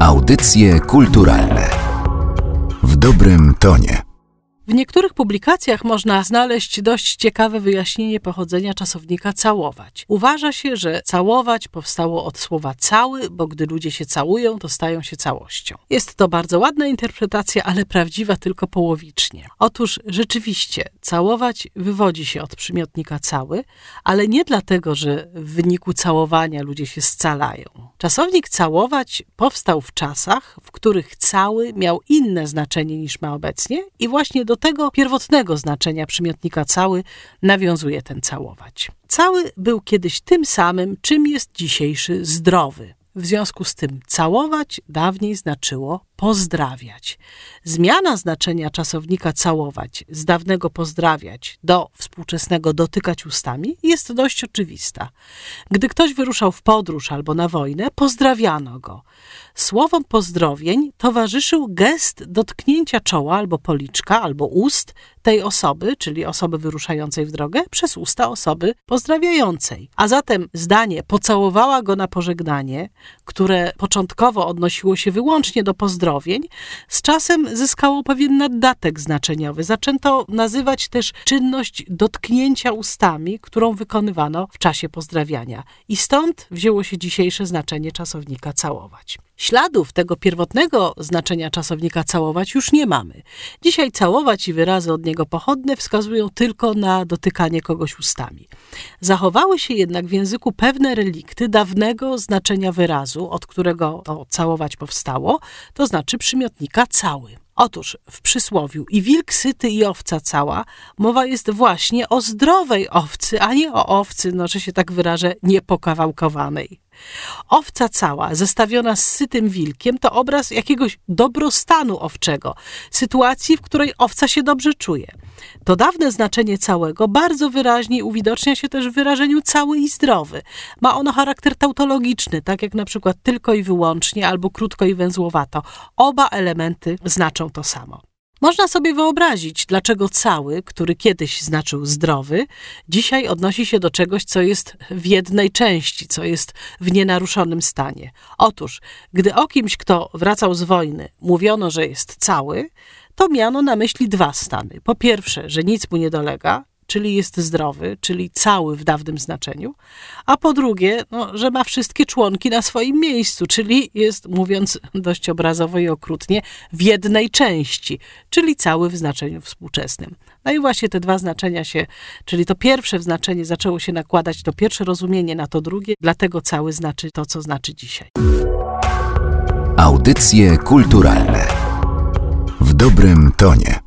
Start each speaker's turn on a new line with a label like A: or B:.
A: Audycje kulturalne w dobrym tonie.
B: W niektórych publikacjach można znaleźć dość ciekawe wyjaśnienie pochodzenia czasownika całować. Uważa się, że całować powstało od słowa cały, bo gdy ludzie się całują, to stają się całością. Jest to bardzo ładna interpretacja, ale prawdziwa tylko połowicznie. Otóż rzeczywiście całować wywodzi się od przymiotnika cały, ale nie dlatego, że w wyniku całowania ludzie się scalają. Czasownik całować powstał w czasach, w których cały miał inne znaczenie niż ma obecnie i właśnie do tego pierwotnego znaczenia przymiotnika cały nawiązuje ten całować. Cały był kiedyś tym samym, czym jest dzisiejszy zdrowy. W związku z tym całować dawniej znaczyło pozdrawiać. Zmiana znaczenia czasownika całować z dawnego pozdrawiać do współczesnego dotykać ustami jest dość oczywista. Gdy ktoś wyruszał w podróż albo na wojnę, pozdrawiano go. Słowom pozdrowień towarzyszył gest dotknięcia czoła albo policzka albo ust tej osoby, czyli osoby wyruszającej w drogę, przez usta osoby pozdrawiającej. A zatem zdanie pocałowała go na pożegnanie, które początkowo odnosiło się wyłącznie do pozdrowień, z czasem zyskało pewien naddatek znaczeniowy. Zaczęto nazywać też czynność dotknięcia ustami, którą wykonywano w czasie pozdrawiania. I stąd wzięło się dzisiejsze znaczenie czasownika całować. Śladów tego pierwotnego znaczenia czasownika całować już nie mamy. Dzisiaj całować i wyrazy od niego pochodne wskazują tylko na dotykanie kogoś ustami. Zachowały się jednak w języku pewne relikty dawnego znaczenia wyrazu, od którego to całować powstało, to znaczy przymiotnika cały. Otóż w przysłowiu i wilk syty i owca cała mowa jest właśnie o zdrowej owcy, a nie o owcy, no że się tak wyrażę, niepokawałkowanej. Owca cała, zestawiona z sytym wilkiem, to obraz jakiegoś dobrostanu owczego, sytuacji, w której owca się dobrze czuje. To dawne znaczenie całego bardzo wyraźnie uwidacznia się też w wyrażeniu cały i zdrowy. Ma ono charakter tautologiczny, tak jak na przykład tylko i wyłącznie albo krótko i węzłowato. Oba elementy to samo. Można sobie wyobrazić, dlaczego cały, który kiedyś znaczył zdrowy, dzisiaj odnosi się do czegoś, co jest w jednej części, co jest w nienaruszonym stanie. Otóż, gdy o kimś, kto wracał z wojny, mówiono, że jest cały, to miano na myśli dwa stany. Po pierwsze, że nic mu nie dolega, czyli jest zdrowy, czyli cały w dawnym znaczeniu, a po drugie, no, że ma wszystkie członki na swoim miejscu, czyli jest, mówiąc dość obrazowo i okrutnie, w jednej części, czyli cały w znaczeniu współczesnym. No i właśnie te dwa znaczenia się, czyli to pierwsze znaczenie zaczęło się nakładać, to pierwsze rozumienie na to drugie, dlatego cały znaczy to, co znaczy dzisiaj.
A: Audycje kulturalne w dobrym tonie.